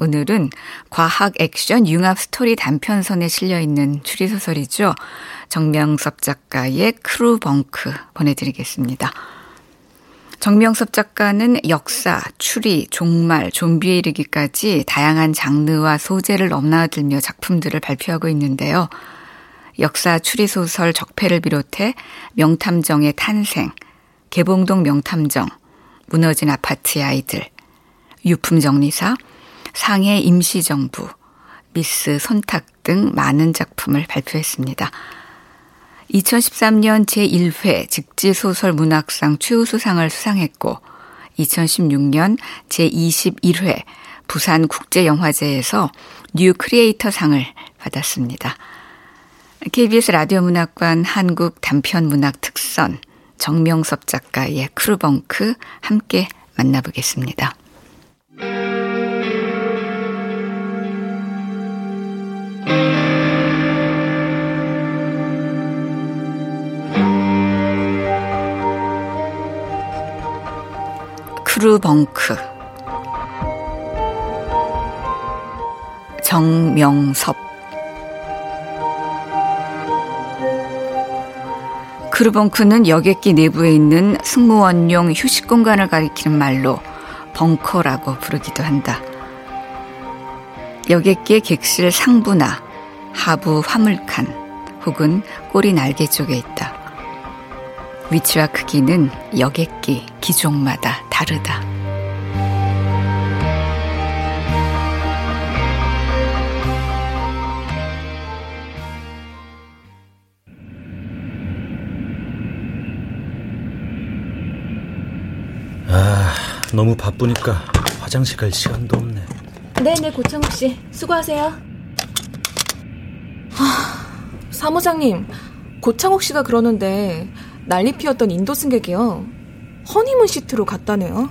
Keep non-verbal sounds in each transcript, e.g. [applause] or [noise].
오늘은 과학 액션 융합 스토리 단편선에 실려 있는 추리소설이죠. 정명섭 작가의 crew bunk 보내드리겠습니다. 정명섭 작가는 역사, 추리, 종말, 좀비에 이르기까지 다양한 장르와 소재를 넘나들며 작품들을 발표하고 있는데요. 역사 추리소설 적폐를 비롯해 명탐정의 탄생, 개봉동 명탐정, 무너진 아파트의 아이들, 유품정리사, 상해 임시정부, 미스 손탁 등 많은 작품을 발표했습니다. 2013년 제1회 직지소설 문학상 최우수상을 수상했고 2016년 제21회 부산국제영화제에서 new creator상을 받았습니다. KBS 라디오 문학관 한국 단편 문학 특선 정명섭 작가의 crew bunk 함께 만나보겠습니다. 벙크 정명섭 크루벙크는 여객기 내부에 있는 승무원용 휴식 공간을 가리키는 말로 벙커라고 부르기도 한다. 여객기의 객실 상부나 하부 화물칸 혹은 꼬리 날개 쪽에 있다. 위치와 크기는 여객기 기종마다 다르다. 너무 바쁘니까 화장실 갈 시간도 없네. 네네, 고창욱 씨. 수고하세요. 하, 사무장님, 고창욱 씨가 그러는데 난리 피웠던 인도 승객이요. 허니문 시트로 갔다네요.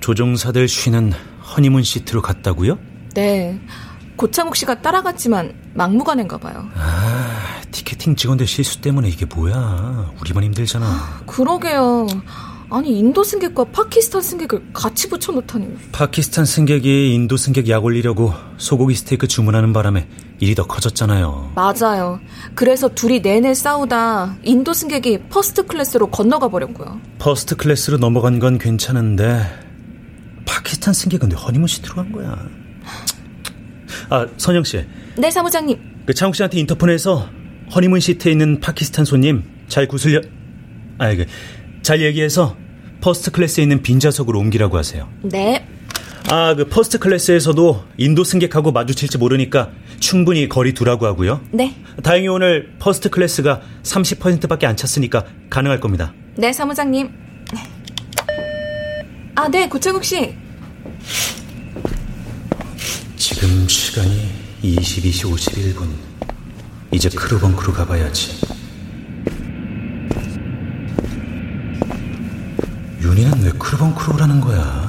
조종사들 쉬는 허니문 시트로 갔다고요? 네. 고창욱 씨가 따라갔지만 막무가내인가 봐요. 아, 티켓팅 직원들 실수 때문에 이게 뭐야. 우리만 힘들잖아. 그러게요. 아니 인도 승객과 파키스탄 승객을 같이 붙여놓다니. 파키스탄 승객이 인도 승객 약 올리려고 소고기 스테이크 주문하는 바람에 일이 더 커졌잖아요. 맞아요. 그래서 둘이 내내 싸우다 인도 승객이 first class로 건너가 버렸고요. first class로 넘어간 건 괜찮은데 파키스탄 승객은 왜 허니문 시트로 간 거야? 아, 선영 씨. 네, 사무장님. 그 창욱 씨한테 인터폰에서 허니문 시트에 있는 파키스탄 손님 잘 구슬려 아, 이게 잘 얘기해서 first class에 있는 빈 좌석으로 옮기라고 하세요. 네. 아, 그 first class에서도 인도 승객하고 마주칠지 모르니까 충분히 거리 두라고 하고요. 네. 다행히 오늘 first class가 30%밖에 안 찼으니까 가능할 겁니다. 네, 사무장님. 아, 네, 고창욱 씨. 지금 시간이 22시 51분. 이제 crew bunk로 가봐야지. 윤희는 왜 crew bunk로 오라는 거야?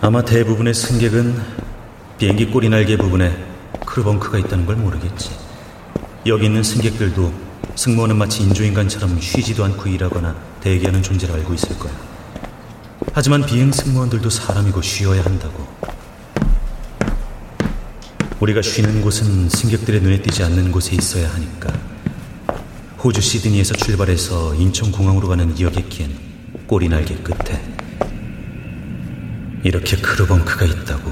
아마 대부분의 승객은 비행기 꼬리 날개 부분에 crew bunk가 있다는 걸 모르겠지. 여기 있는 승객들도 승무원은 마치 인조인간처럼 쉬지도 않고 일하거나 대기하는 존재를 알고 있을 거야. 하지만 비행 승무원들도 사람이고 쉬어야 한다고. 우리가 쉬는 곳은 승객들의 눈에 띄지 않는 곳에 있어야 하니까. 호주 시드니에서 출발해서 인천공항으로 가는 여객기엔 꼬리 날개 끝에 이렇게 크루벙크가 있다고.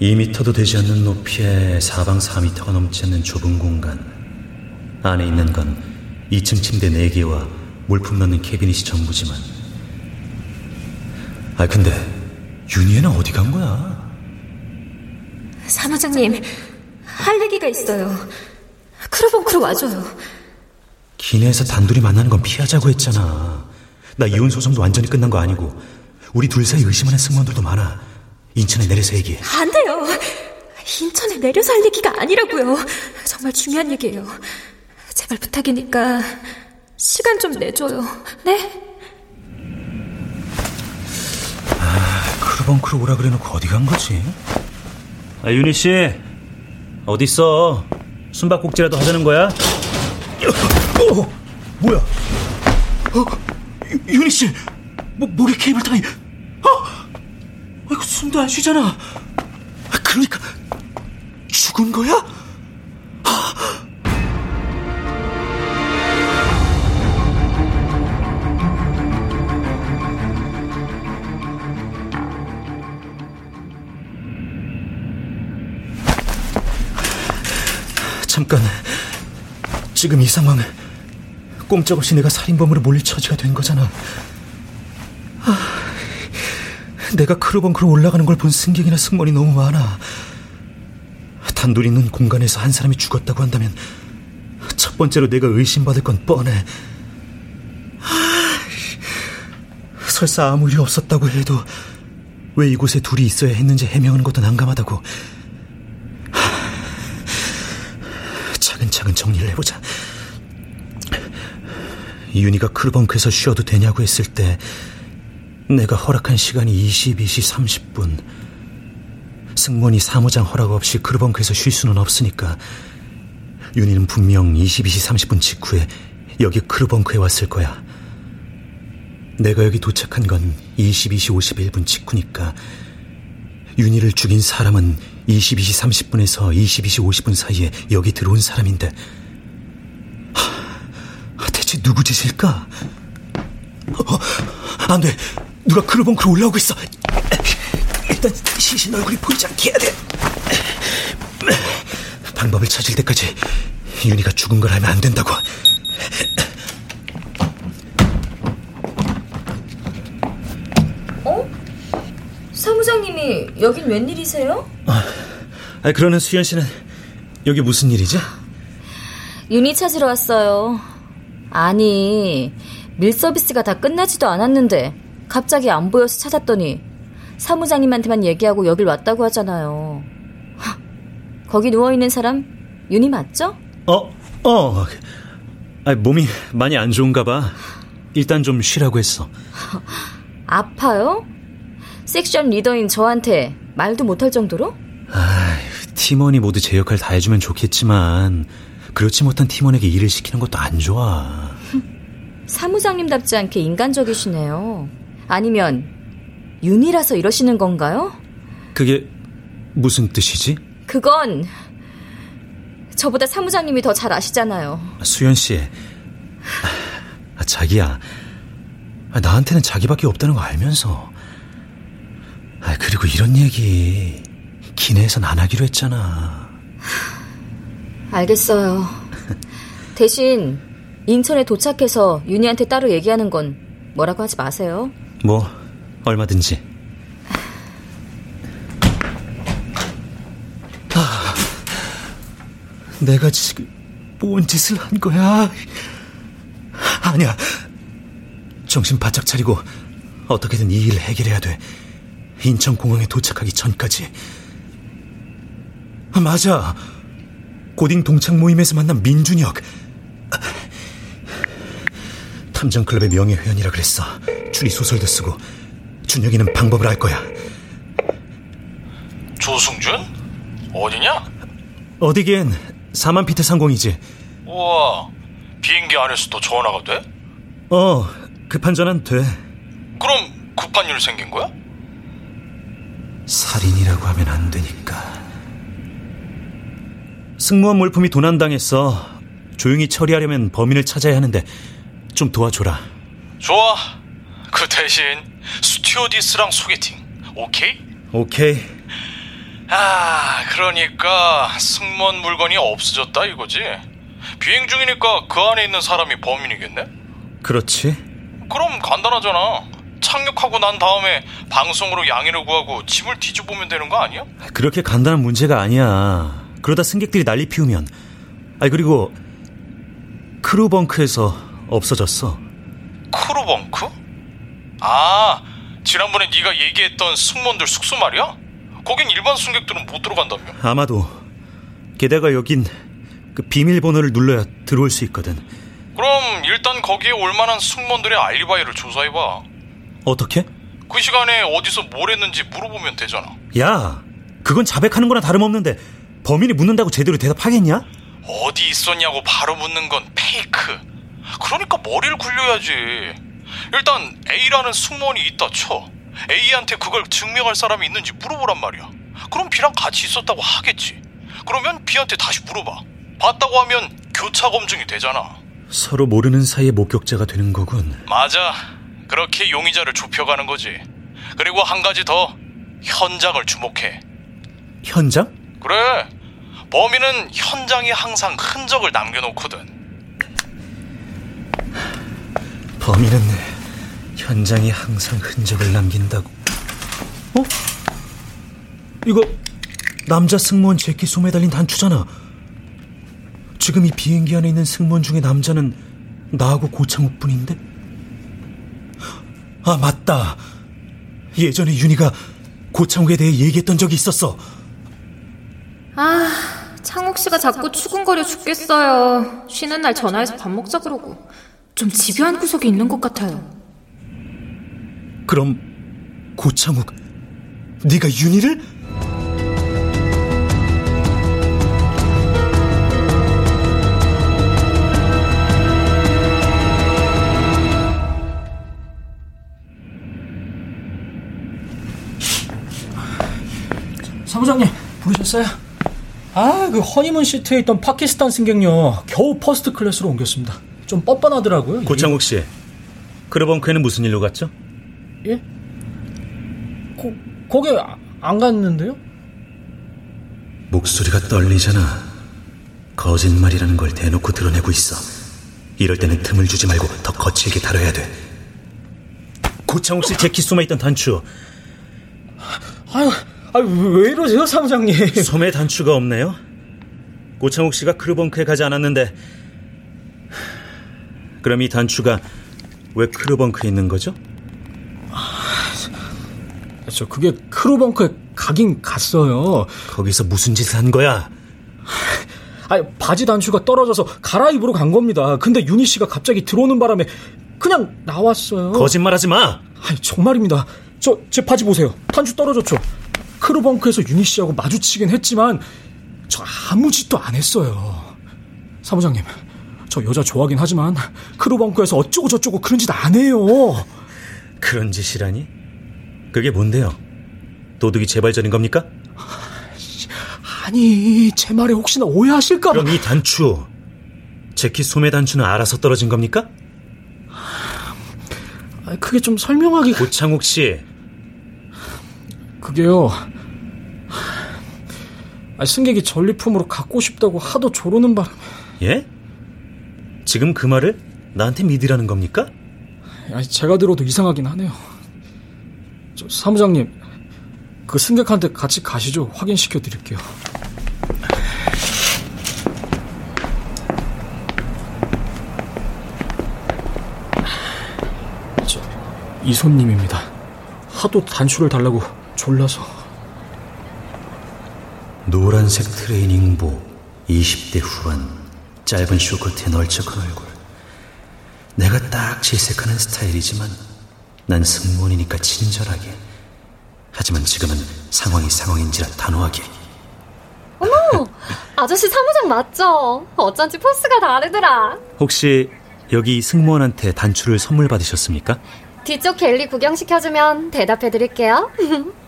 2미터도 되지 않는 높이에 사방 4미터가 넘지 않는 좁은 공간. 안에 있는 건 2층 침대 4개와 물품 넣는 캐비닛이 전부지만. 아, 근데 윤희는 어디 간 거야? 사무장님, 할 얘기가 있어요. crew bunk로 와줘요. 기내에서 단둘이 만나는 건 피하자고 했잖아. 나 이혼 소송도 완전히 끝난 거 아니고 우리 둘 사이 의심하는 승무원들도 많아. 인천에 내려서 얘기해. 안 돼요. 인천에 내려서 할 얘기가 아니라고요. 정말 중요한 얘기예요. 제발 부탁이니까 시간 좀 내줘요. 네? 아, crew bunk로 오라 그래놓고 어디 간 거지? 아, 윤희 씨, 어디 있어? 숨바꼭질이라도 하자는 거야? 어, 어 뭐야? 어, 윤희 씨, 뭐, 목에 케이블 타이. 어, 아이고 숨도 안 쉬잖아. 아, 그러니까 죽은 거야? 잠깐. 지금 이 상황 꼼짝없이 내가 살인범으로 몰릴 처지가 된 거잖아. 아, 내가 크루벙크로 올라가는 걸 본 승객이나 승무원이 너무 많아. 단둘이 있는 공간에서 한 사람이 죽었다고 한다면 첫 번째로 내가 의심받을 건 뻔해. 아, 설사 아무 일 없었다고 해도 왜 이곳에 둘이 있어야 했는지 해명하는 것도 난감하다고. 차근차근 정리를 해보자. 윤희가 crew bunk에서 쉬어도 되냐고 했을 때 내가 허락한 시간이 22시 30분. 승무원이 사무장 허락 없이 crew bunk에서 쉴 수는 없으니까 윤희는 분명 22시 30분 직후에 여기 crew bunk에 왔을 거야. 내가 여기 도착한 건 22시 51분 직후니까 윤희를 죽인 사람은 22시 30분에서 22시 50분 사이에 여기 들어온 사람인데 하, 대체 누구 짓일까? 어, 안 돼. 누가 크루벙크로 올라오고 있어. 일단 시신 얼굴이 보이지 않게 해야 돼. 방법을 찾을 때까지 윤희가 죽은 걸 알면 안 된다고. 사무장님이 여긴 웬일이세요? 아, 그러는 수현 씨는 여기 무슨 일이지? 윤희 찾으러 왔어요. 아니, 밀 서비스가 다 끝나지도 않았는데 갑자기 안 보여서 찾았더니 사무장님한테만 얘기하고 여길 왔다고 하잖아요. 하, 거기 누워 있는 사람 윤희 맞죠? 어, 어. 아, 몸이 많이 안 좋은가 봐. 일단 좀 쉬라고 했어. 아파요? 섹션 리더인 저한테 말도 못할 정도로? 아, 팀원이 모두 제 역할 다 해주면 좋겠지만 그렇지 못한 팀원에게 일을 시키는 것도 안 좋아. 사무장님답지 않게 인간적이시네요. 아니면 윤이라서 이러시는 건가요? 그게 무슨 뜻이지? 그건 저보다 사무장님이 더 잘 아시잖아요. 수연 씨, 아, 자기야, 아, 나한테는 자기밖에 없다는 거 알면서, 아, 그리고 이런 얘기 기내에선 안 하기로 했잖아. 알겠어요. 대신 인천에 도착해서 윤희한테 따로 얘기하는 건 뭐라고 하지 마세요. 뭐 얼마든지. 아, 내가 지금 뭔 짓을 한 거야? 아니야. 정신 바짝 차리고 어떻게든 이 일을 해결해야 돼. 인천공항에 도착하기 전까지. 아, 맞아. 고딩 동창 모임에서 만난 민준혁. 탐정클럽의 명예회원이라 그랬어. 추리 소설도 쓰고. 준혁이는 방법을 알 거야. 조승준? 어디냐? 어디긴 4만 피트 상공이지. 우와, 비행기 안에서도 전화가 돼? 어, 급한 전화는 돼. 그럼 급한 일 생긴 거야? 살인이라고 하면 안 되니까. 승무원 몰품이 도난당했어. 조용히 처리하려면 범인을 찾아야 하는데 좀 도와줘라. 좋아. 그 대신 스튜어디스랑 소개팅. 오케이? 오케이. 아, 그러니까 승무원 물건이 없어졌다 이거지. 비행 중이니까 그 안에 있는 사람이 범인이겠네? 그렇지. 그럼 간단하잖아. 착륙하고 난 다음에 방송으로 양해를 구하고 짐을 뒤져보면 되는 거 아니야? 그렇게 간단한 문제가 아니야. 그러다 승객들이 난리 피우면. 아 그리고 crew bunk에서 없어졌어. crew bunk? 아, 지난번에 네가 얘기했던 승무원들 숙소 말이야? 거긴 일반 승객들은 못 들어간다며. 아마도 게다가 여긴 그 비밀번호를 눌러야 들어올 수 있거든. 그럼 일단 거기에 올 만한 승무원들의 알리바이를 조사해봐. 어떻게? 그 시간에 어디서 뭘 했는지 물어보면 되잖아. 야, 그건 자백하는 거나 다름없는데 범인이 묻는다고 제대로 대답하겠냐? 어디 있었냐고 바로 묻는 건 페이크. 그러니까 머리를 굴려야지. 일단 A라는 승무원이 있다 쳐. A한테 그걸 증명할 사람이 있는지 물어보란 말이야. 그럼 B랑 같이 있었다고 하겠지. 그러면 B한테 다시 물어봐. 봤다고 하면 교차 검증이 되잖아. 서로 모르는 사이의 목격자가 되는 거군. 맞아. 그렇게 용의자를 좁혀가는 거지. 그리고 한 가지 더 현장을 주목해. 현장? 그래. 범인은 현장에 항상 흔적을 남겨놓거든. 범인은 현장에 항상 흔적을 남긴다고. 어? 이거 남자 승무원 재킷 소매 달린 단추잖아. 지금 이 비행기 안에 있는 승무원 중에 남자는 나하고 고창욱 뿐인데? 아, 맞다. 예전에 윤희가 고창욱에 대해 얘기했던 적이 있었어. 아, 창욱 씨가 자꾸 추궁거려 죽겠어요. 쉬는 날 전화해서 밥 먹자 그러고. 좀 집요한 구석이 있는 것 같아요. 그럼 고창욱, 네가 윤희를? 사무장님 부르셨어요? 아, 그 허니문 시트에 있던 파키스탄 승객요 겨우 first class로 옮겼습니다. 좀 뻔뻔하더라고요. 고창욱 씨, crew bunk에는 무슨 일로 갔죠? 예? 거, 거기 아- 안 갔는데요? 목소리가 떨리잖아. 거짓말이라는 걸 대놓고 드러내고 있어. 이럴 때는 틈을 주지 말고 더 거칠게 다뤄야 돼. 고창욱 씨 재킷 소매 있던 단추. 아유, 아유 왜 이러세요, 사무장님? [laughs] 소매 단추가 없네요. 고창욱 씨가 crew bunk에 가지 않았는데 그럼 이 단추가 왜 crew bunk에 있는 거죠? 저 그게 crew bunk에 가긴 갔어요. 거기서 무슨 짓을 한 거야? 아니, 바지 단추가 떨어져서 갈아입으러 간 겁니다. 근데 윤희 씨가 갑자기 들어오는 바람에 그냥 나왔어요. 거짓말하지 마. 아니, 정말입니다. 저, 제 바지 보세요. 단추 떨어졌죠? 크루벙크에서 윤희 씨하고 마주치긴 했지만, 저 아무 짓도 안 했어요. 사무장님, 저 여자 좋아하긴 하지만, 크루벙크에서 어쩌고 저쩌고 그런 짓 안 해요. 그런 짓이라니? 그게 뭔데요? 도둑이 재발전인 겁니까? 아니, 제 말에 혹시나 오해하실까 봐. 그럼 이 단추, 재킷 소매 단추는 알아서 떨어진 겁니까? 아니, 그게 좀 설명하기가. 고창욱 씨, 그게요. 아, 승객이 전리품으로 갖고 싶다고 하도 조르는 바람에. 예? 지금 그 말을 나한테 믿으라는 겁니까? 아니, 제가 들어도 이상하긴 하네요. 저, 사무장님, 그 승객한테 같이 가시죠. 확인시켜 드릴게요. 저, 이 손님입니다. 하도 단추를 달라고 졸라서. 노란색 트레이닝복, 20대 후반, 짧은 쇼커트에 널쩍한 얼굴. 내가 딱 질색하는 스타일이지만 난 승무원이니까 친절하게. 하지만 지금은 상황이 상황인지라 단호하게. [laughs] 아저씨 사무장 맞죠? 어쩐지 포스가 다르더라. 혹시 여기 승무원한테 단추를 선물 받으셨습니까? 뒤쪽 갤리 구경시켜주면 대답해드릴게요. [laughs]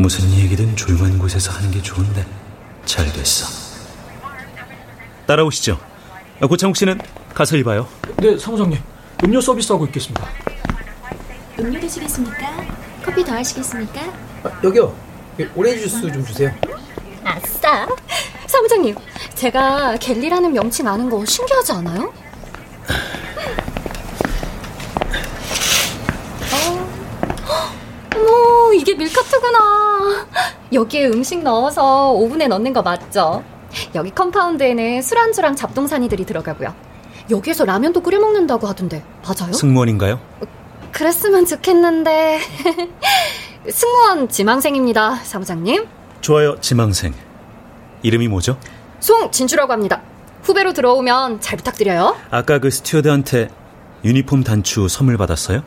무슨 얘기든 조용한 곳에서 하는 게 좋은데 잘 됐어. 따라오시죠. 아, 고창욱 씨는 가서 입어요. 네, 사무장님. 음료 서비스하고 있겠습니다. 음료 드시겠습니까? 커피 더 하시겠습니까? 여기요. 오렌지 주스 좀 주세요. 아싸. 사무장님, 제가 galley라는 명칭 아는 거 신기하지 않아요? 어, 어머, 이게 meal cart구나. 여기에 음식 넣어서 오븐에 넣는 거 맞죠? 여기 compound에는 술안주랑 잡동사니들이 들어가고요. 여기에서 라면도 끓여 먹는다고 하던데 맞아요? 승무원인가요? 그랬으면 좋겠는데 [laughs] 승무원 지망생입니다, 사무장님. 좋아요, 지망생. 이름이 뭐죠? 송진주라고 합니다. 후배로 들어오면 잘 부탁드려요. 아까 그 스튜어드한테 유니폼 단추 선물 받았어요?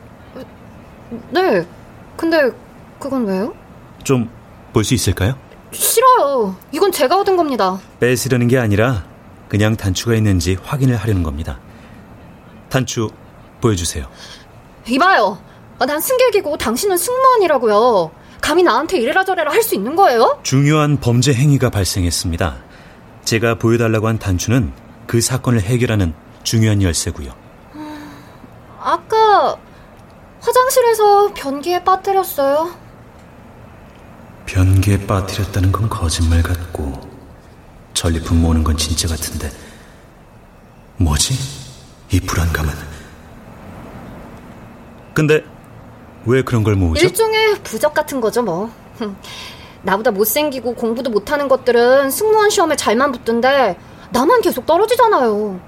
네. 근데 그건 왜요? 좀 볼 수 있을까요? 싫어요. 이건 제가 얻은 겁니다. 뺏으려는 게 아니라 그냥 단추가 있는지 확인을 하려는 겁니다. 단추 보여주세요. 이봐요. 아, 난 승객이고 당신은 승무원이라고요. 감히 나한테 이래라 저래라 할 수 있는 거예요? 중요한 범죄 행위가 발생했습니다. 제가 보여달라고 한 단추는 그 사건을 해결하는 중요한 열쇠고요. 아까 화장실에서 변기에 빠뜨렸어요. 변기에 빠뜨렸다는 건 거짓말 같고 전리품 모으는 건 진짜 같은데 뭐지? 이 불안감은 근데 왜 그런 걸 모으죠? 일종의 부적 같은 거죠 뭐 [laughs] 나보다 못생기고 공부도 못하는 것들은 승무원 시험에 잘만 붙던데 나만 계속 떨어지잖아요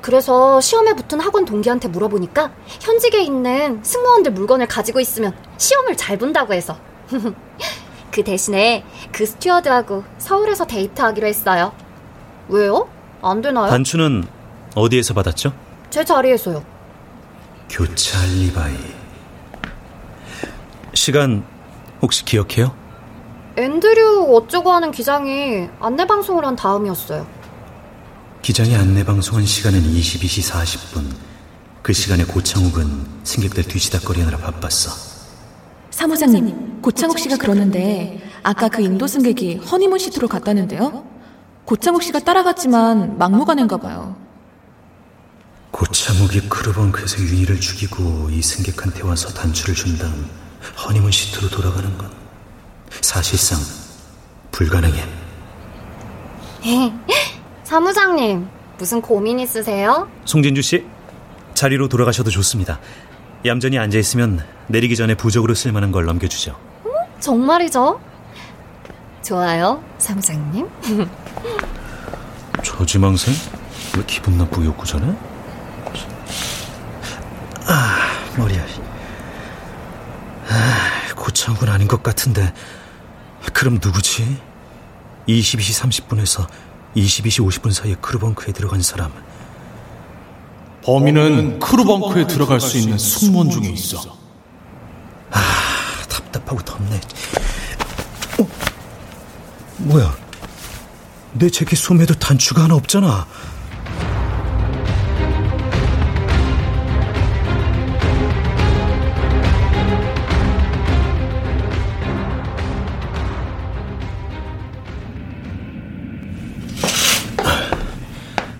그래서 시험에 붙은 학원 동기한테 물어보니까 현직에 있는 승무원들 물건을 가지고 있으면 시험을 잘 본다고 해서 [laughs] 그 대신에 그 스튜어드하고 서울에서 데이트하기로 했어요. 왜요? 안 되나요? 단추는 어디에서 받았죠? 제 자리에서요. 교차 알리바이. 시간 혹시 기억해요? 앤드류 어쩌고 하는 기장이 안내방송을 한 다음이었어요. 기장이 안내방송한 시간은 22시 40분. 그 시간에 고창욱은 승객들 뒤치다거리느라 바빴어. 사무장님, 고창욱 씨가 그러는데 아까 그 인도 승객이 허니문 시트로 갔다는데요? 고창욱 씨가 따라갔지만 막무가내인가 봐요. 고창욱이 크루벙크에서 윤희를 죽이고 이 승객한테 와서 단추를 준 다음 허니문 시트로 돌아가는 건 사실상 불가능해. [laughs] 사무장님, 무슨 고민 있으세요? 송진주 씨, 자리로 돌아가셔도 좋습니다. 얌전히 앉아 있으면 내리기 전에 부적으로 쓸만한 걸 넘겨주죠. 정말이죠? 좋아요, 사무장님. 저 지망생? 왜 기분 나쁘게 욕구 전에? 아, 머리야. 아, 고창군 아닌 것 같은데. 그럼 누구지? 22시 30분에서 22시 50분 사이에 크루벙크에 들어간 사람. 범인은 크루벙크에 들어갈 수 있는 승무원 중에 있어. 아, 답답하고 덥네. 어? 뭐야? 내 재킷 소매도 단추가 하나 없잖아.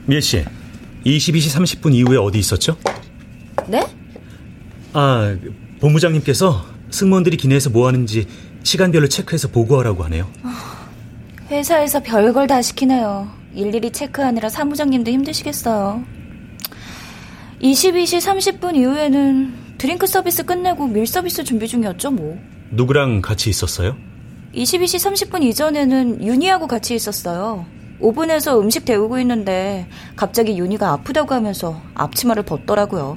미애 씨, 22시 30분 이후에 어디 있었죠? 네? 아, 본부장님께서 승무원들이 기내에서 뭐 하는지 시간별로 체크해서 보고하라고 하네요. 회사에서 별걸 다 시키네요. 일일이 체크하느라 사무장님도 힘드시겠어요. 22시 30분 이후에는 드링크 서비스 끝내고 meal 서비스 준비 중이었죠, 뭐. 누구랑 같이 있었어요? 22시 30분 이전에는 윤희하고 같이 있었어요. 오븐에서 음식 데우고 있는데 갑자기 윤희가 아프다고 하면서 앞치마를 벗더라고요.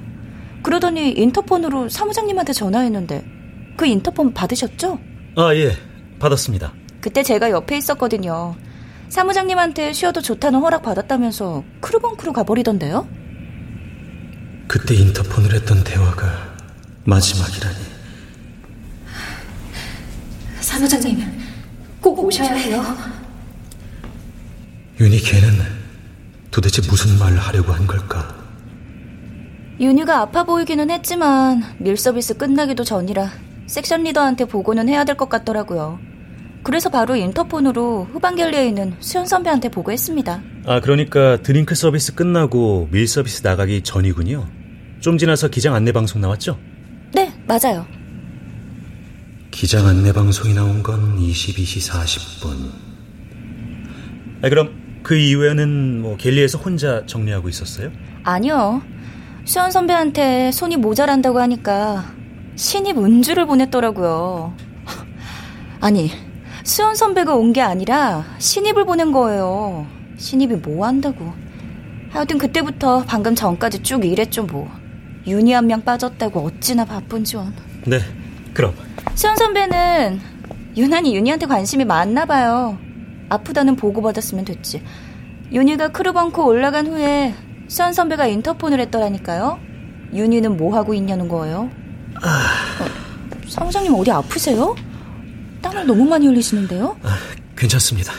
그러더니 인터폰으로 사무장님한테 전화했는데 그 인터폰 받으셨죠? 아, 예. 받았습니다. 그때 제가 옆에 있었거든요. 사무장님한테 쉬어도 좋다는 허락 받았다면서 크루벙크로 가버리던데요? 그때 인터폰을 했던 대화가 마지막이라니. 사무장님, 꼭 오셔야 해요. 윤희 걔는 도대체 무슨 말을 하려고 한 걸까? 윤희가 아파 보이기는 했지만 meal 서비스 끝나기도 전이라 section leader한테 보고는 해야 될 것 같더라고요. 그래서 바로 인터폰으로 후방 galley에 있는 수연 선배한테 보고했습니다. 아, 그러니까 드링크 서비스 끝나고 meal 서비스 나가기 전이군요. 좀 지나서 기장 안내 방송 나왔죠? 네, 맞아요. 기장 안내 방송이 나온 건 22시 40분. 아, 그럼 그 이후에는 뭐 갤리에서 혼자 정리하고 있었어요? 아니요. 수현 선배한테 손이 모자란다고 하니까 신입 은주를 보냈더라고요. 아니, 수연 선배가 온 게 아니라 신입을 보낸 거예요. 신입이 뭐 한다고. 하여튼 그때부터 방금 전까지 쭉 일했죠 뭐. 윤희 한 명 빠졌다고 어찌나 바쁜지 원. 네, 그럼. 수연 선배는 유난히 윤희한테 관심이 많나 봐요. 아프다는 보고받았으면 됐지. 윤희가 crew bunk 올라간 후에 수연 선배가 인터폰을 했더라니까요. 윤희는 뭐 하고 있냐는 거예요. 어, 사무장님 어디 아프세요? 땀을 너무 많이 흘리시는데요? 아, 괜찮습니다.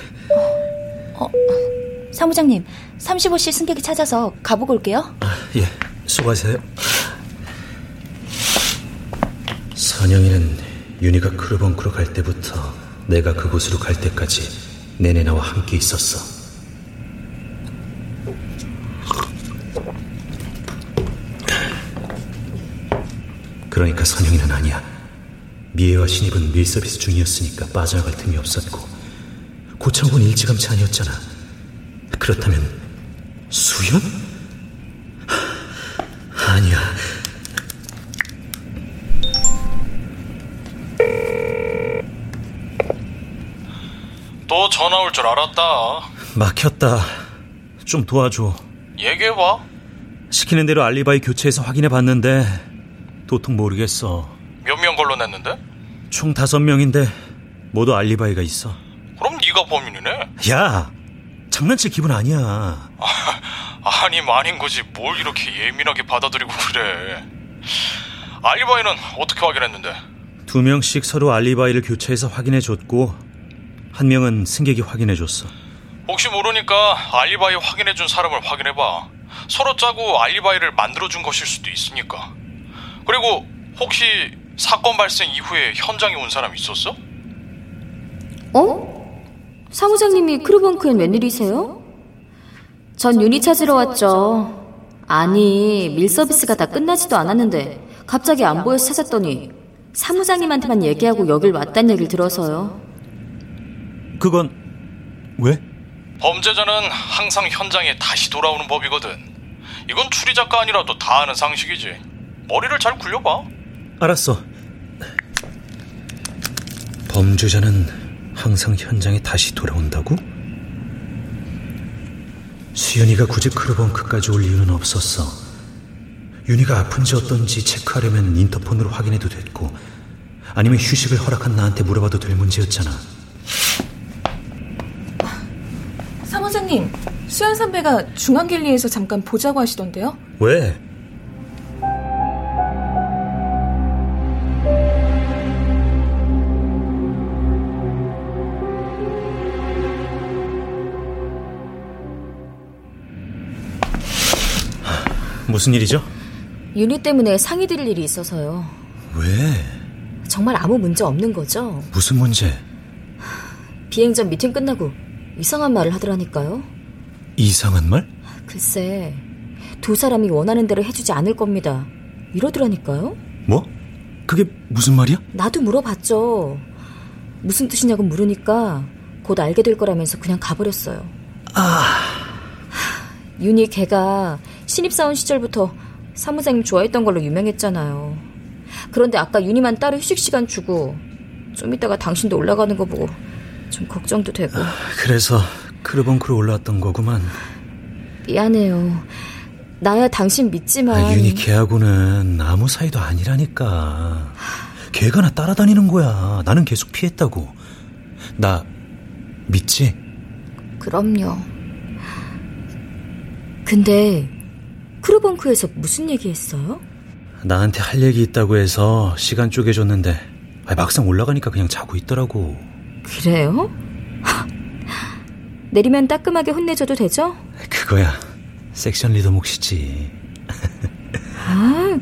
어, 사무장님, 35시 승객이 찾아서 가보고 올게요. 아, 예, 수고하세요. 선영이는 윤희가 크루벙크로 갈 때부터 내가 그곳으로 갈 때까지 내내 나와 함께 있었어. 그러니까 선영이는 아니야. 미애와 신입은 밀서비스 중이었으니까 빠져나갈 틈이 없었고 고창군 일찌감치 아니었잖아. 그렇다면 수연? 줄 알았다. 막혔다. 좀 도와줘. 얘기해봐. 시키는 대로 알리바이 교체해서 확인해 봤는데 도통 모르겠어. 몇 명 걸러냈는데? 총 다섯 명인데 모두 알리바이가 있어. 그럼 네가 범인이네. 야, 장난칠 기분 아니야. 아니 아닌 거지 뭘 이렇게 예민하게 받아들이고 그래. 알리바이는 어떻게 확인했는데? 두 명씩 서로 알리바이를 교체해서 확인해 줬고 한 명은 승객이 확인해 줬어. 혹시 모르니까 알리바이 확인해 준 사람을 확인해 봐. 서로 짜고 알리바이를 만들어 준 것일 수도 있으니까. 그리고 혹시 사건 발생 이후에 현장에 온 사람 있었어? 어? 사무장님이 크루벙크엔 웬일이세요? 전 유니 찾으러 왔죠. 아니, 밀 서비스가 다 끝나지도 않았는데 갑자기 안 보여서 찾았더니 사무장님한테만 얘기하고 여길 왔단 얘기를 들어서요. 그건 왜? 범죄자는 항상 현장에 다시 돌아오는 법이거든. 이건 추리 작가 아니라도 다 아는 상식이지. 머리를 잘 굴려봐. 알았어. 범죄자는 항상 현장에 다시 돌아온다고? 수연이가 굳이 크루벙크까지 올 이유는 없었어. 윤희가 아픈지 어떤지 체크하려면 인터폰으로 확인해도 됐고, 아니면 휴식을 허락한 나한테 물어봐도 될 문제였잖아. 사무장님, 수연 선배가 중앙길리에서 잠깐 보자고 하시던데요? 왜? 무슨 일이죠? 윤희 때문에 상의 드릴 일이 있어서요. 왜? 정말 아무 문제 없는 거죠? 무슨 문제? 비행 전 미팅 끝나고 이상한 말을 하더라니까요. 이상한 말? 글쎄, 두 사람이 원하는 대로 해주지 않을 겁니다. 이러더라니까요. 뭐? 그게 무슨 말이야? 나도 물어봤죠. 무슨 뜻이냐고 물으니까 곧 알게 될 거라면서 그냥 가버렸어요. 아. 윤희 걔가 신입사원 시절부터 사무장님 좋아했던 걸로 유명했잖아요. 그런데 아까 윤희만 따로 휴식 시간 주고 좀 이따가 당신도 올라가는 거 보고 좀 걱정도 되고. 그래서 크루벙크로 올라왔던 거구만. 미안해요. 나야 당신 믿지만. 아, 윤희 걔하고는 아무 사이도 아니라니까. 걔가 나 따라다니는 거야. 나는 계속 피했다고. 나 믿지? 그럼요. 근데 크루벙크에서 무슨 얘기했어요? 나한테 할 얘기 있다고 해서 시간 쪼개줬는데 막상 올라가니까 그냥 자고 있더라고. 그래요? [laughs] 내리면 따끔하게 혼내줘도 되죠? 그거야 섹션 리더 몫이지. 아,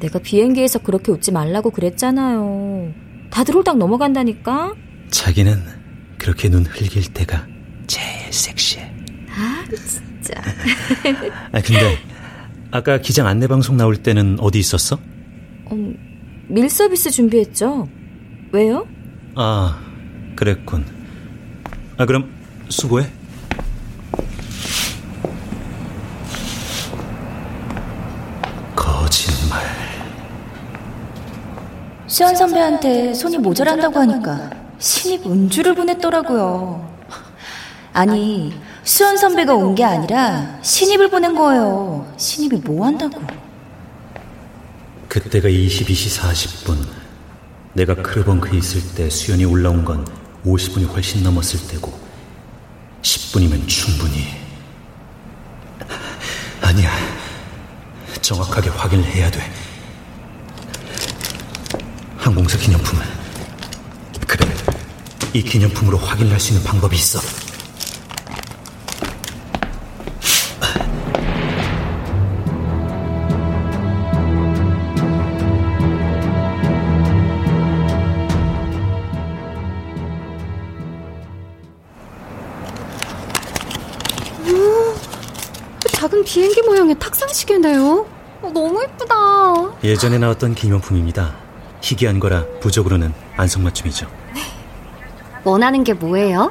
내가 비행기에서 그렇게 웃지 말라고 그랬잖아요. 다들 홀딱 넘어간다니까? 자기는 그렇게 눈 흘길 때가 제일 섹시해. 아, 진짜. 아, 근데 아까 기장 안내 방송 나올 때는 어디 있었어? 음, 밀 서비스 준비했죠. 왜요? 아, 그랬군. 아, 그럼 수고해. 거짓말. 수연 선배한테 손이 모자란다고 하니까 신입 은주를 보냈더라고요. 아니, 수원 선배가 온 게 아니라 신입을 보낸 거예요. 신입이 뭐 한다고. 그때가 22시 40분. 내가 크르벙크에 있을 때 수연이 올라온 건 50분이 훨씬 넘었을 때고 10분이면 충분히. 아니야. 정확하게 확인을 해야 돼. 항공사 기념품을. 그래. 이 기념품으로 확인할 수 있는 방법이 있어 모양의 탁상시계네요. 어, 너무 예쁘다. 예전에 나왔던 기념품입니다 희귀한 거라 부적으로는 안성맞춤이죠 원하는 게 뭐예요?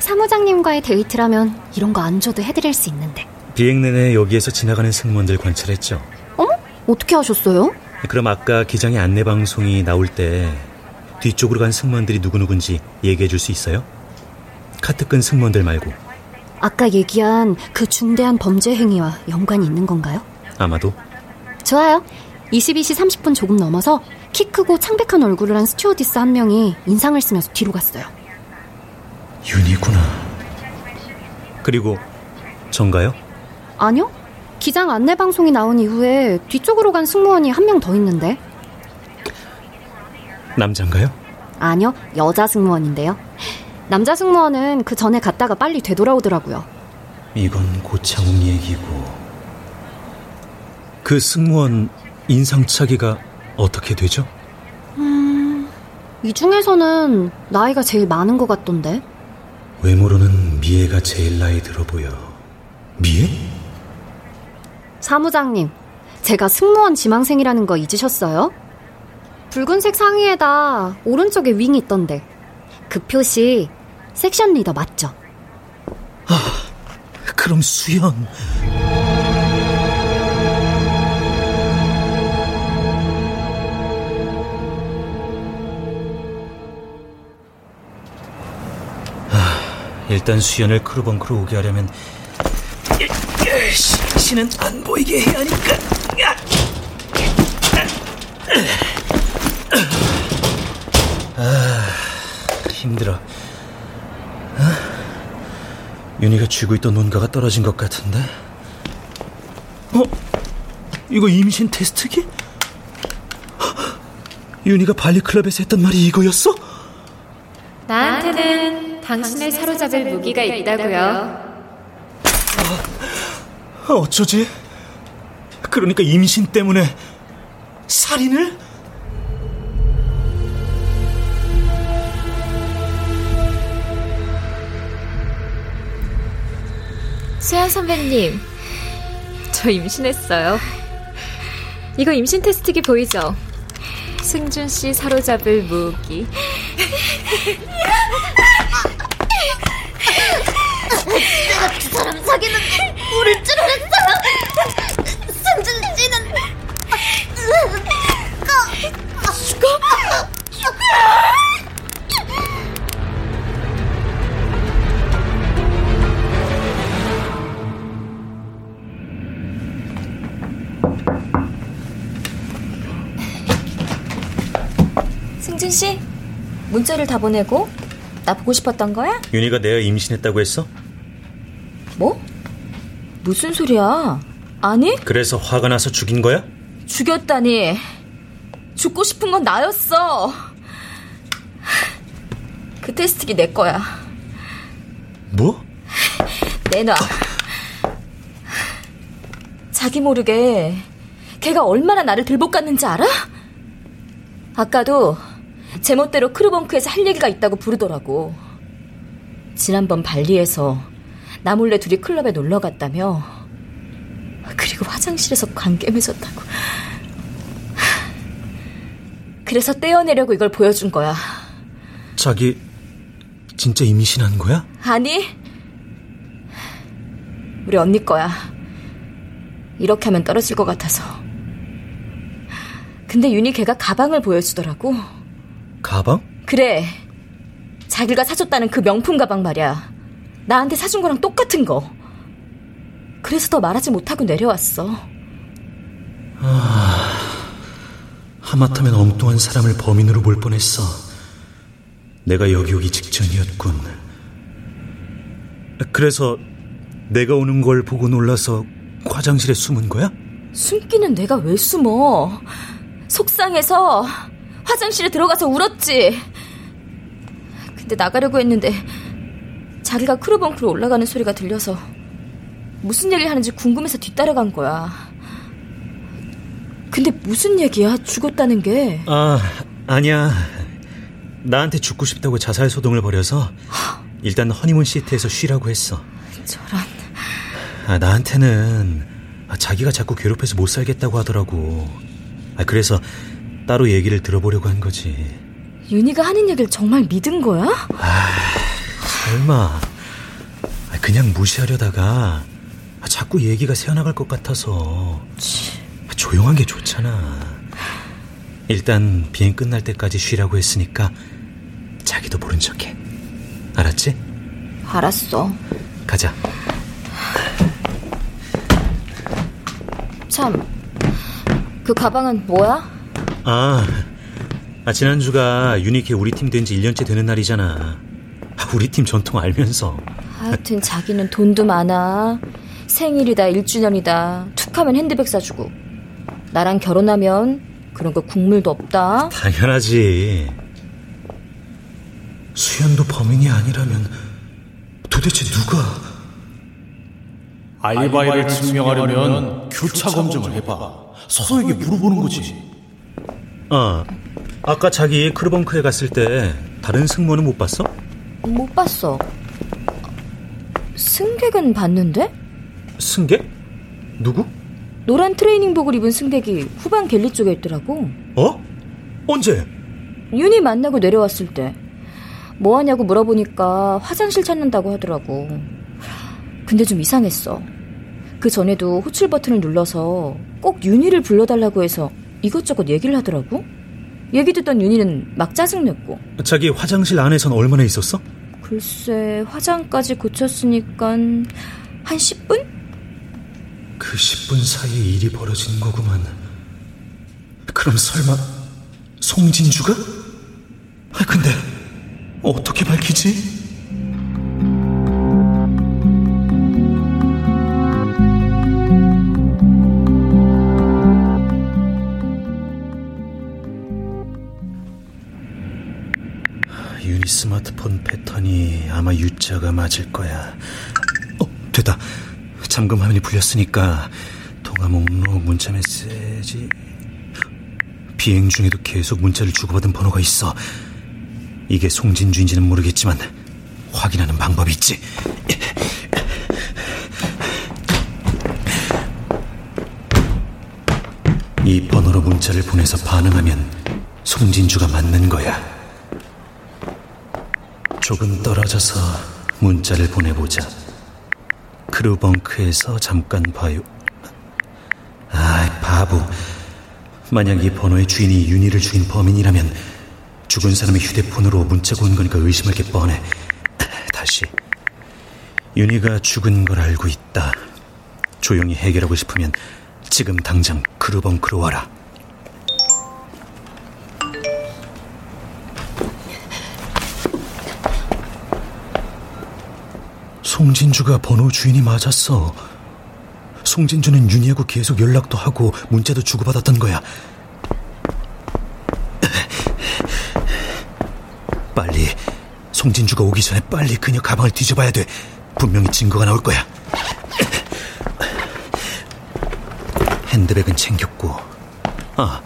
사무장님과의 데이트라면 이런 거 안 줘도 해드릴 수 있는데. 비행 내내 여기에서 지나가는 승무원들 관찰했죠 어머? 어떻게 하셨어요? 그럼 아까 기장의 안내 방송이 나올 때 뒤쪽으로 간 승무원들이 누구누군지 얘기해 줄 수 있어요? 카트 끈 승무원들 말고 아까 얘기한 그 중대한 범죄 행위와 연관이 있는 건가요? 아마도 좋아요. 22시 30분 조금 넘어서 키 크고 창백한 얼굴을 한 스튜어디스 한 명이 인상을 쓰면서 뒤로 갔어요. 윤이구나 그리고 전가요? 아니요? 기장 안내 방송이 나온 이후에 뒤쪽으로 간 승무원이 한 명 더 있는데. 남잔가요? 아니요, 여자 승무원인데요. 남자 승무원은 그 전에 갔다가 빨리 되돌아오더라고요. 이건 고창욱 얘기고 그 승무원 인상차기가 어떻게 되죠? 음, 이 중에서는 나이가 제일 많은 것 같던데. 외모로는 미애가 제일 나이 들어 보여 미애? 사무장님, 제가 승무원 지망생이라는 거 잊으셨어요? 붉은색 상의에다 오른쪽에 wing이 있던데. 그 표시 section leader 맞죠? 그럼 수연. 아, 일단 수연을 crew bunk로 오게 하려면 신은 안 보이게 해야 하니까. 아, 힘들어. 아, 윤희가 쥐고 있던 논가가 떨어진 것 같은데 어? 이거 임신 테스트기? 윤희가 발리클럽에서 했던 말이 이거였어? 나한테는 당신을 사로잡을 무기가 있다고요. 아, 어쩌지? 그러니까 임신 때문에 살인을? 수현 선배님, 저 임신했어요. 이거 임신 테스트기 보이죠? 승준 씨 사로잡을 무기. 내가 그 사람 사귀는데 모를 줄 알았어요. 승준 씨는 죽어? 죽어? 승진 씨, 문자를 다 보내고 나 보고 싶었던 거야? 윤희가 내가 임신했다고 했어? 뭐? 무슨 소리야? 아니, 그래서 화가 나서 죽인 거야? 죽였다니. 죽고 싶은 건 나였어. 그 테스트기 내 거야. 뭐? 내놔. 자기 모르게 걔가 얼마나 나를 들볶았는지 알아? 아까도 제멋대로 크루벙크에서 할 얘기가 있다고 부르더라고. 지난번 발리에서 나 몰래 둘이 클럽에 놀러 갔다며. 그리고 화장실에서 관계 맺었다고. 그래서 떼어내려고 이걸 보여준 거야. 자기 진짜 임신한 거야? 아니, 우리 언니 거야. 이렇게 하면 떨어질 것 같아서. 근데 윤희 걔가 가방을 보여주더라고. 가방? 그래. 자기가 사줬다는 그 명품 가방 말이야. 나한테 사준 거랑 똑같은 거. 그래서 더 말하지 못하고 내려왔어. 아, 하마터면 엉뚱한 사람을 범인으로 볼 뻔했어. 내가 여기 오기 직전이었군. 그래서 내가 오는 걸 보고 놀라서 화장실에 숨은 거야? 숨기는 내가 왜 숨어? 속상해서 화장실에 들어가서 울었지. 근데 나가려고 했는데 자기가 크루벙크로 올라가는 소리가 들려서 무슨 얘기를 하는지 궁금해서 뒤따라간 거야. 근데 무슨 얘기야? 죽었다는 게? 아, 아니야. 나한테 죽고 싶다고 자살 소동을 벌여서 일단 허니문 시트에서 쉬라고 했어. 저런. 아, 나한테는 아, 자기가 자꾸 괴롭혀서 못 살겠다고 하더라고. 아, 그래서 따로 얘기를 들어보려고 한 거지. 윤희가 하는 얘기를 정말 믿은 거야? 아, 설마. 아, 그냥 무시하려다가 아, 자꾸 얘기가 새어나갈 것 같아서 아, 조용한 게 좋잖아. 일단 비행 끝날 때까지 쉬라고 했으니까 자기도 모른 척해. 알았지? 알았어. 가자. 참, 그 가방은 뭐야? 아, 아 지난주가 유니케 우리 팀 된 지 1년째 되는 날이잖아. 아, 우리 팀 전통 알면서. 하여튼 자기는 돈도 많아. 생일이다, 1주년이다. 툭하면 핸드백 사주고. 나랑 결혼하면 그런 거 국물도 없다. 당연하지. 수연도 범인이 아니라면 도대체 누가... 알바이를 증명하려면 교차 검증을 해봐. 서로에게 물어보는 거지. 아, 아까 자기 크루벙크에 갔을 때 다른 승무원은 못 봤어? 못 봤어. 승객은 봤는데? 승객? 누구? 노란 트레이닝복을 입은 승객이 후방 갤리 쪽에 있더라고. 어? 언제? 윤희 만나고 내려왔을 때. 뭐 하냐고 물어보니까 화장실 찾는다고 하더라고. 근데 좀 이상했어. 그 전에도 호출 버튼을 눌러서 꼭 윤희를 불러달라고 해서 이것저것 얘기를 하더라고. 얘기 듣던 윤희는 막 짜증냈고. 자기 화장실 안에선 얼마나 있었어? 글쎄, 화장까지 고쳤으니까 한 10분? 그 10분 사이에 일이 벌어진 거구만. 그럼 설마 송진주가? 아 근데 어떻게 밝히지? 스마트폰 패턴이 아마 U자가 맞을 거야. 어, 됐다. 잠금 화면이 풀렸으니까 통화 목록, 문자 메시지. 비행 중에도 계속 문자를 주고받은 번호가 있어. 이게 송진주인지는 모르겠지만 확인하는 방법이 있지. 이 번호로 문자를 보내서 반응하면 송진주가 맞는 거야. 조금 떨어져서 문자를 보내보자. 크루벙크에서 잠깐 봐요. 아, 바보. 만약 이 번호의 주인이 윤희를 죽인 범인이라면 죽은 사람의 휴대폰으로 문자가 온 거니까 의심할 게 뻔해. [clears throat] 다시. 윤희가 죽은 걸 알고 있다. 조용히 해결하고 싶으면 지금 당장 크루벙크로 와라. 송진주가 번호 주인이 맞았어. 송진주는 윤희하고 계속 연락도 하고 문자도 주고받았던 거야. 빨리 송진주가 오기 전에 빨리 그녀 가방을 뒤져봐야 돼. 분명히 증거가 나올 거야. 핸드백은 챙겼고, 아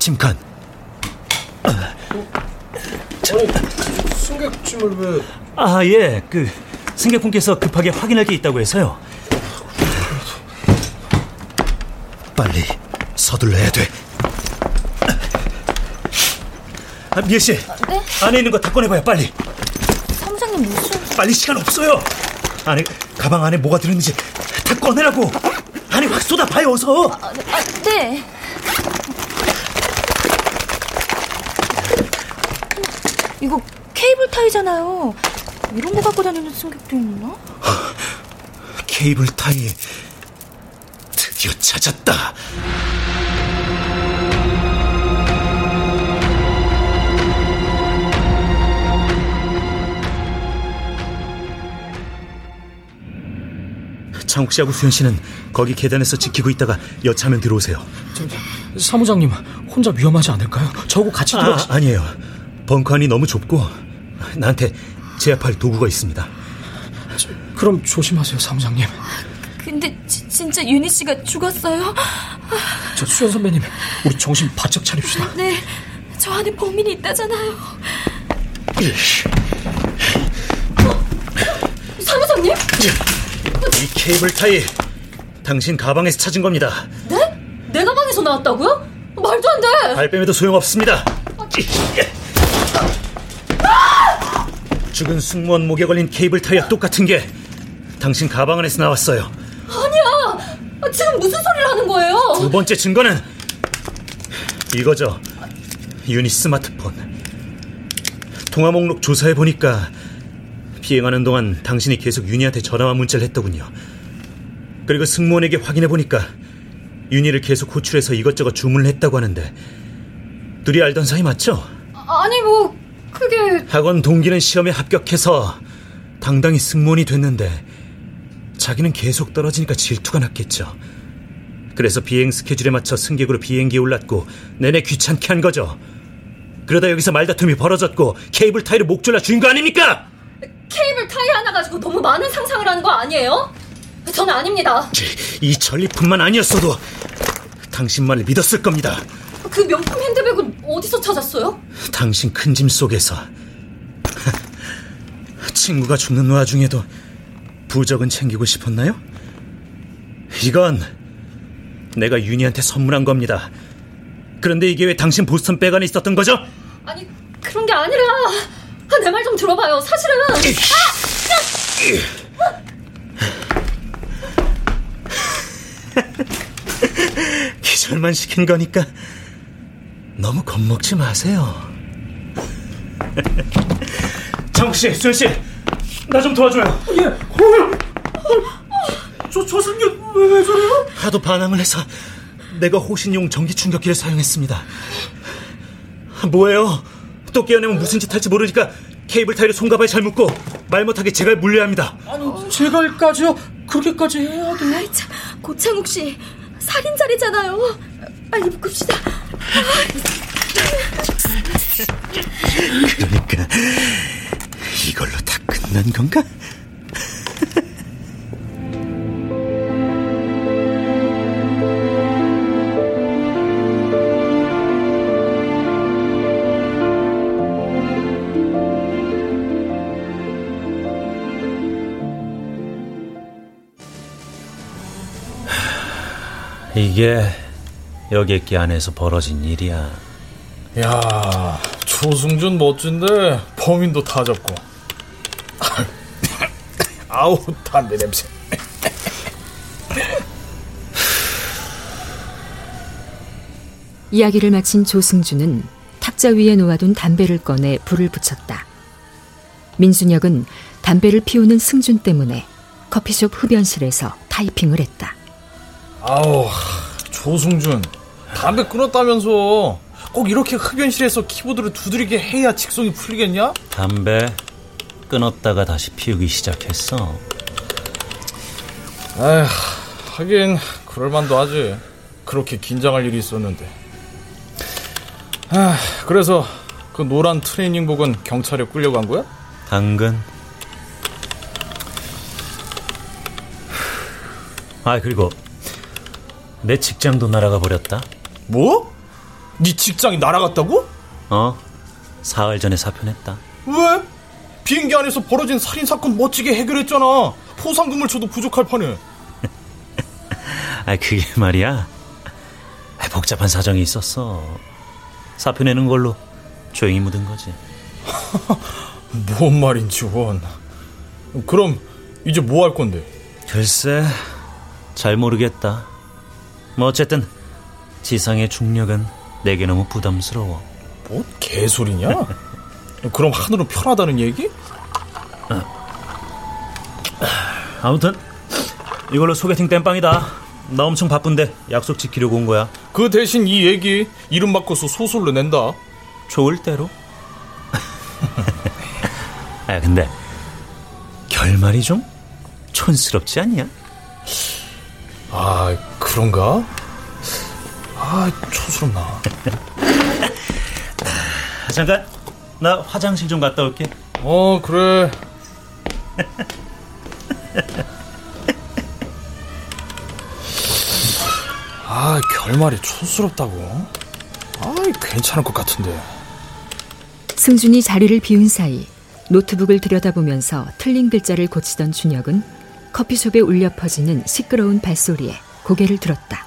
짐칸. 승객 짐을 왜? 아 예, 그 승객분께서 급하게 확인할 게 있다고 해서요. 빨리 서둘러야 돼. 아, 미애 씨. 네? 안에 있는 거 다 꺼내봐요, 빨리. 사무장님 무슨... 빨리 시간 없어요. 안에 가방 안에 뭐가 들었는지 다 꺼내라고. 안에 확 쏟아봐요, 어서. 아, 네. 이거 케이블 타이잖아요. 이런 거 갖고 다니는 승객도 있나? [laughs] 케이블 타이 드디어 찾았다. 창욱 씨하고 수현 씨는 거기 계단에서 지키고 있다가 여차하면 들어오세요. 사무장님 혼자 위험하지 않을까요? 저하고 같이 들어. 아, 아니에요. 벙커 안이 너무 좁고 나한테 제압할 도구가 있습니다. 그럼 조심하세요, 사무장님. 근데 지, 진짜 윤희 씨가 죽었어요? 저 수현 선배님, 우리 정신 바짝 차립시다. 네, 저 안에 범인이 있다잖아요. 사무장님? 이 케이블 타이 당신 가방에서 찾은 겁니다. 네? 내 가방에서 나왔다고요? 말도 안 돼. 발뺌에도 소용없습니다. 죽은 승무원 목에 걸린 케이블 타이와 똑같은 게 당신 가방 안에서 나왔어요. 아니야. 지금 무슨 소리를 하는 거예요? 두 번째 증거는 이거죠. 유니 스마트폰. 통화 목록 조사해 보니까 비행하는 동안 당신이 계속 윤희한테 전화와 문자를 했더군요. 그리고 승무원에게 확인해 보니까 윤희를 계속 호출해서 이것저것 주문을 했다고 하는데 둘이 알던 사이 맞죠? 아니 뭐 그게 학원 동기는 시험에 합격해서 당당히 승무원이 됐는데 자기는 계속 떨어지니까 질투가 났겠죠. 그래서 비행 스케줄에 맞춰 승객으로 비행기에 올랐고 내내 귀찮게 한 거죠. 그러다 여기서 말다툼이 벌어졌고 케이블 타이를 목 졸라 주인 거 아닙니까? 케이블 타이 하나 가지고 너무 많은 상상을 하는 거 아니에요? 저는 아닙니다. 이 전리품만 아니었어도 당신 말을 믿었을 겁니다. 그 명품 핸드백은 어디서 찾았어요? 당신 큰 짐 속에서 [laughs] 친구가 죽는 와중에도 부적은 챙기고 싶었나요? 이건 내가 윤희한테 선물한 겁니다. 그런데 이게 왜 당신 보스턴 백 안에 있었던 거죠? 아니 그런 게 아니라 내 말 좀 들어봐요. 사실은 [laughs] 기절만 시킨 거니까 너무 겁먹지 마세요. [laughs] 장욱 씨, 수현 씨, 나 좀 도와줘요. 예, 어, 저, 저 승객 왜, 왜 저래요? 하도 반항을 해서 내가 호신용 전기 충격기를 사용했습니다. 뭐예요? 또 깨어내면 무슨 짓 할지 모르니까 케이블 타이를 손가방에 잘 묶고 말 못하게 제갈 물려야 합니다. 아니, 제갈까지요? 그렇게까지 해야 돼요? 아이, 참, 고창욱 씨 살인자리잖아요. 빨리 묶읍시다. 그러니까 이걸로 다 끝난 건가? 이게 여객기 안에서 벌어진 일이야. 야, 조승준 멋진데 범인도 다 잡고. [laughs] 아우, 담배 냄새. 이야기를 마친 조승준은 탁자 위에 놓아둔 담배를 꺼내 불을 붙였다. 민순혁은 담배를 피우는 승준 때문에 커피숍 흡연실에서 타이핑을 했다. 아우, 조승준. 담배 끊었다면서. 꼭 이렇게 흡연실에서 키보드를 두드리게 해야 직성이 풀리겠냐? 담배 끊었다가 다시 피우기 시작했어. 에휴, 하긴 그럴만도 하지. 그렇게 긴장할 일이 있었는데. 아, 그래서 그 노란 트레이닝복은 경찰에 끌려간 거야? 당근. 아 그리고 내 직장도 날아가 버렸다. 뭐? 네 직장이 날아갔다고? 어? 사흘 전에 사표냈다. 왜? 비행기 안에서 벌어진 살인 사건 멋지게 해결했잖아. 포상금을 줘도 부족할 판에. [laughs] 아 그게 말이야. 아, 복잡한 사정이 있었어. 사표 내는 걸로 조용히 묻은 거지. [laughs] 뭔 말인지 원. 그럼 이제 뭐 할 건데? 글쎄, 잘 모르겠다. 뭐 어쨌든 지상의 중력은 내게 너무 부담스러워. 뭐 개소리냐? 그럼 하늘은 편하다는 얘기? 아무튼 이걸로 소개팅 땜빵이다. 나 엄청 바쁜데 약속 지키려고 온 거야. 그 대신 이 얘기 이름 바꿔서 소설로 낸다. 좋을 대로. [laughs] 아 근데 결말이 좀 촌스럽지 않냐? 아 그런가? 아 촌스럽나. 아, 잠깐 나 화장실 좀 갔다 올게. 어 그래. 아 결말이 촌스럽다고? 아 괜찮을 것 같은데. 승준이 자리를 비운 사이 노트북을 들여다보면서 틀린 글자를 고치던 준혁은 커피숍에 울려 퍼지는 시끄러운 발소리에 고개를 들었다.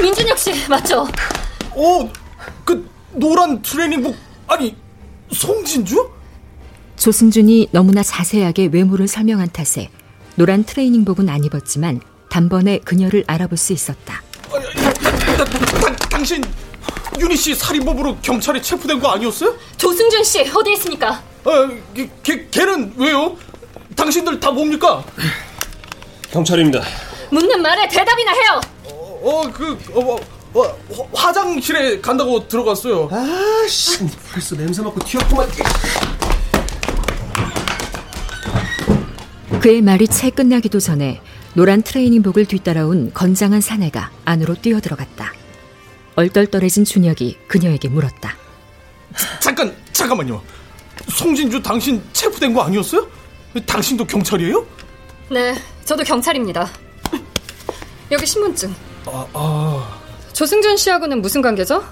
민준혁 씨 맞죠? 어, 그 노란 트레이닝복 아니 송진주? 조승준이 너무나 자세하게 외모를 설명한 탓에 노란 트레이닝복은 안 입었지만 단번에 그녀를 알아볼 수 있었다. 다, 다, 당신 윤희 씨 살인범으로 경찰에 체포된 거 아니었어요? 조승준 씨 어디 있습니까? 아, 걔, 걔는 왜요? 당신들 다 뭡니까? 경찰입니다. 묻는 말에 대답이나 해요. 어, 그 어, 어, 화장실에 간다고 들어갔어요. 아씨, 벌써 냄새 맡고 튀었구만. 그의 말이 채 끝나기도 전에 노란 트레이닝복을 뒤따라온 건장한 사내가 안으로 뛰어들어갔다. 얼떨떨해진 준혁이 그녀에게 물었다. 잠깐, 잠깐만요. 송진주 당신 체포된 거 아니었어요? 당신도 경찰이에요? 네, 저도 경찰입니다. 여기 신분증. 아, 아. 조승준 씨하고는 무슨 관계죠?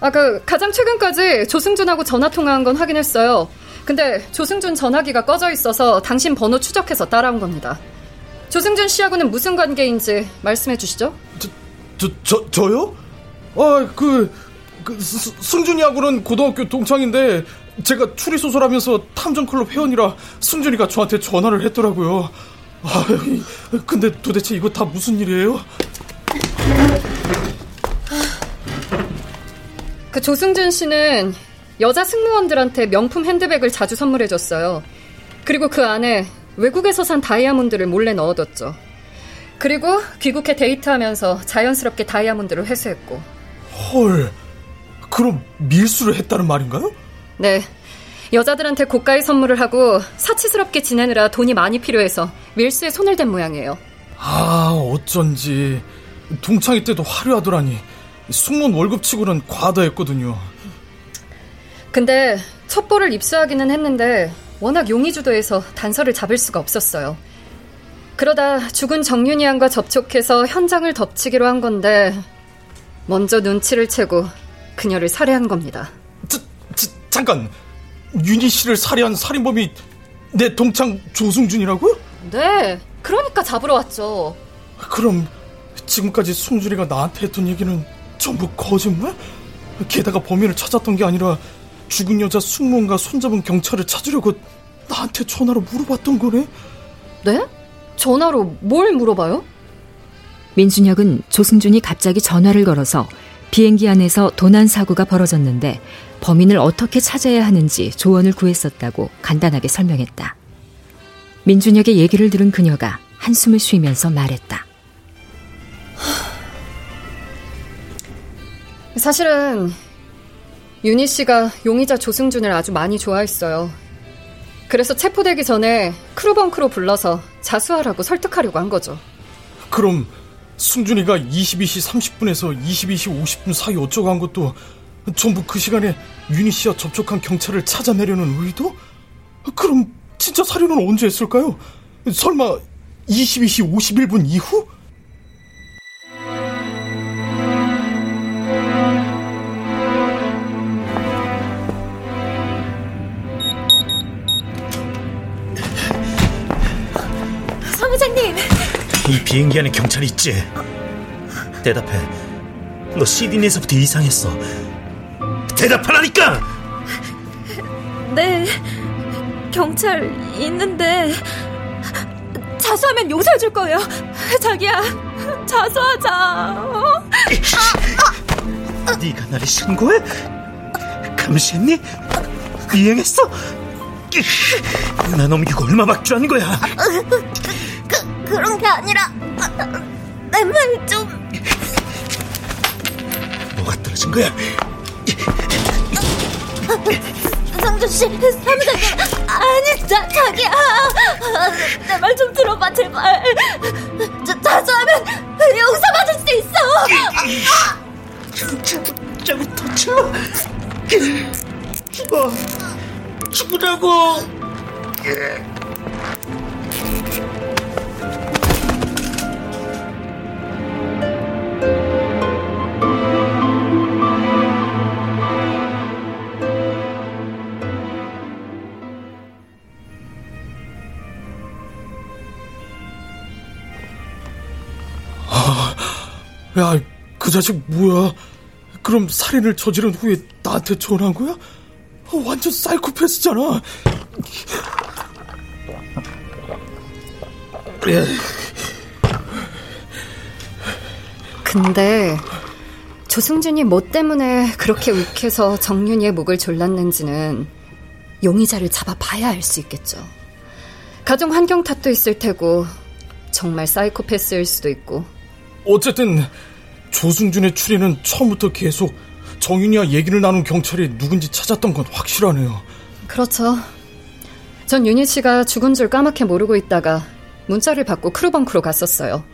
아까 가장 최근까지 조승준하고 전화 통화한 건 확인했어요. 근데 조승준 전화기가 꺼져 있어서 당신 번호 추적해서 따라온 겁니다. 조승준 씨하고는 무슨 관계인지 말씀해 주시죠. 저, 저, 저 저요? 아, 그, 그 스, 승준이하고는 고등학교 동창인데 제가 추리 소설하면서 탐정클럽 회원이라 승준이가 저한테 전화를 했더라고요. 아, 근데 도대체 이거 다 무슨 일이에요? 그 조승준 씨는 여자 승무원들한테 명품 핸드백을 자주 선물해줬어요. 그리고 그 안에 외국에서 산 다이아몬드를 몰래 넣어뒀죠. 그리고 귀국해 데이트하면서 자연스럽게 다이아몬드를 회수했고. 헐, 그럼 밀수를 했다는 말인가요? 네. 여자들한테 고가의 선물을 하고 사치스럽게 지내느라 돈이 많이 필요해서 밀수에 손을 댄 모양이에요. 아, 어쩐지. 동창회 때도 화려하더라니. 승무원 월급치고는 과다했거든요. 근데 첩보를 입수하기는 했는데 워낙 용의주도해서 단서를 잡을 수가 없었어요. 그러다 죽은 정윤이 양과 접촉해서 현장을 덮치기로 한 건데 먼저 눈치를 채고 그녀를 살해한 겁니다. 잠깐 윤희 씨를 살해한 살인범이 내 동창 조승준이라고요? 네, 그러니까 잡으러 왔죠. 그럼 지금까지 승준이가 나한테 했던 얘기는 전부 거짓말? 게다가 범인을 찾았던 게 아니라 죽은 여자 승무원과 손잡은 경찰을 찾으려고 나한테 전화로 물어봤던 거네? 네? 전화로 뭘 물어봐요? 민준혁은 조승준이 갑자기 전화를 걸어서 비행기 안에서 도난 사고가 벌어졌는데 범인을 어떻게 찾아야 하는지 조언을 구했었다고 간단하게 설명했다. 민준혁의 얘기를 들은 그녀가 한숨을 쉬면서 말했다. [sighs] 사실은 윤희 씨가 용의자 조승준을 아주 많이 좋아했어요. 그래서 체포되기 전에 크루벙크로 불러서 자수하라고 설득하려고 한 거죠. 그럼 승준이가 22시 30분에서 22시 50분 사이 어쩌고 한 것도 전부 그 시간에 윤희 씨와 접촉한 경찰을 찾아내려는 의도? 그럼 진짜 살인은 언제 했을까요? 설마 22시 51분 이후? 이 비행기 안에 경찰이 있지? 대답해. 너 시드니에서부터 이상했어. 대답하라니까! 네, 경찰 있는데 자수하면 용서해 줄 거예요. 자기야, 자수하자. 어? 아, 아. 네가 나를 신고해? 감시했니? 이행했어? 나 넘기고 얼마 받줄 거야? 그, 그런 게 아니라 내말 좀... 뭐가 떨어진 거야? 상준 씨, 사무장님, 아니, 자, 자기야. 내 말 좀 들어봐, 제발. 자, 자주 하면 용서받을 수 있어. 진짜 터쳐. 죽어. 죽으라고. 야, 그 자식 뭐야? 그럼 살인을 저지른 후에 나한테 전화한 거야? 어, 완전 사이코패스잖아. 근데 조승준이 뭐 때문에 그렇게 욱해서 정윤이의 목을 졸랐는지는 용의자를 잡아봐야 알 수 있겠죠. 가정 환경 탓도 있을 테고 정말 사이코패스일 수도 있고 어쨌든 조승준의 추리는 처음부터 계속 정윤이와 얘기를 나눈 경찰이 누군지 찾았던 건 확실하네요. 그렇죠. 전 윤희 씨가 죽은 줄 까맣게 모르고 있다가 문자를 받고 크루벙크로 갔었어요.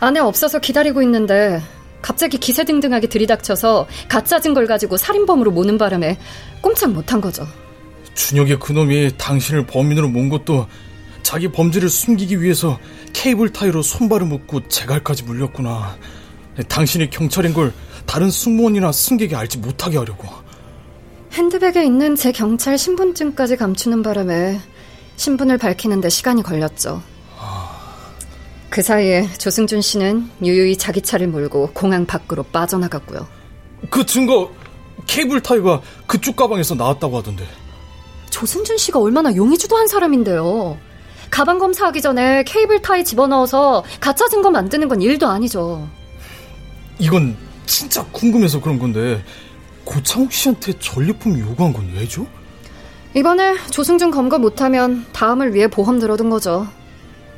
안에 없어서 기다리고 있는데 갑자기 기세등등하게 들이닥쳐서 가짜 증거를 가지고 살인범으로 모는 바람에 꼼짝 못한 거죠. 준혁의 그놈이 당신을 범인으로 몬 것도 자기 범죄를 숨기기 위해서 케이블 타이로 손발을 묶고 재갈까지 물렸구나. 당신이 경찰인 걸 다른 승무원이나 승객이 알지 못하게 하려고. 핸드백에 있는 제 경찰 신분증까지 감추는 바람에 신분을 밝히는데 시간이 걸렸죠. 그 사이에 조승준 씨는 유유히 자기 차를 몰고 공항 밖으로 빠져나갔고요. 그 증거 케이블 타이가 그쪽 가방에서 나왔다고 하던데. 조승준 씨가 얼마나 용의주도한 사람인데요. 가방 검사하기 전에 케이블 타이 집어넣어서 가짜 증거 만드는 건 일도 아니죠. 이건 진짜 궁금해서 그런 건데 고창욱 씨한테 전리품 요구한 건 왜죠? 이번에 조승준 검거 못하면 다음을 위해 보험 들어둔 거죠.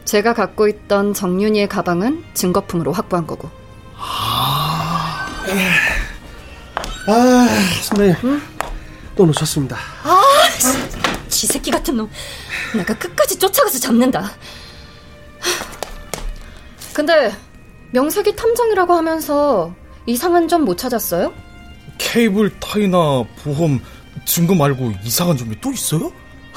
제가 갖고 있던 정윤이의 가방은 증거품으로 확보한 거고. 아, 아 선배님. 응? 또 놓쳤습니다. 아, 지 새끼 같은 놈. 내가 끝까지 쫓아가서 잡는다. 근데 명색이 탐정이라고 하면서 이상한 점 못 찾았어요? 케이블 타이나 보험 증거 말고 이상한 점이 또 있어요?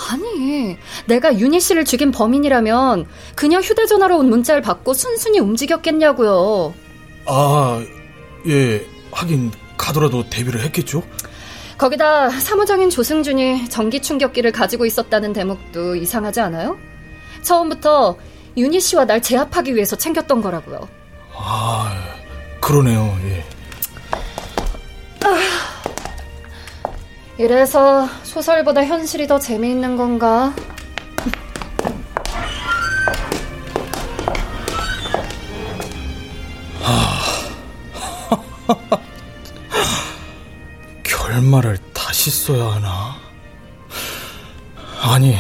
아니, 내가 윤희 씨를 죽인 범인이라면 그냥 휴대전화로 온 문자를 받고 순순히 움직였겠냐고요. 아, 예, 하긴 가더라도 대비를 했겠죠? 거기다 사무장인 조승준이 전기 충격기를 가지고 있었다는 대목도 이상하지 않아요? 처음부터 윤희 씨와 날 제압하기 위해서 챙겼던 거라고요. 아, 그러네요. 예. 아, 이래서 소설보다 현실이 더 재미있는 건가? [laughs] 결말을 다시 써야 하나? 아니,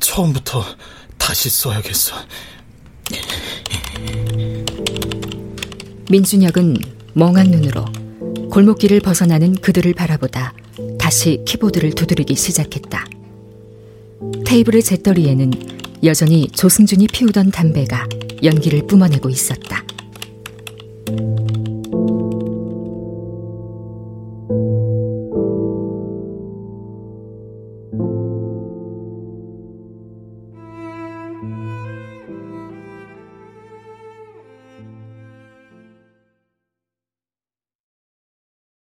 처음부터 다시 써야겠어. 민준혁은 멍한 눈으로 골목길을 벗어나는 그들을 바라보다 다시 키보드를 두드리기 시작했다. 테이블의 재떨이에는 여전히 조승준이 피우던 담배가 연기를 뿜어내고 있었다.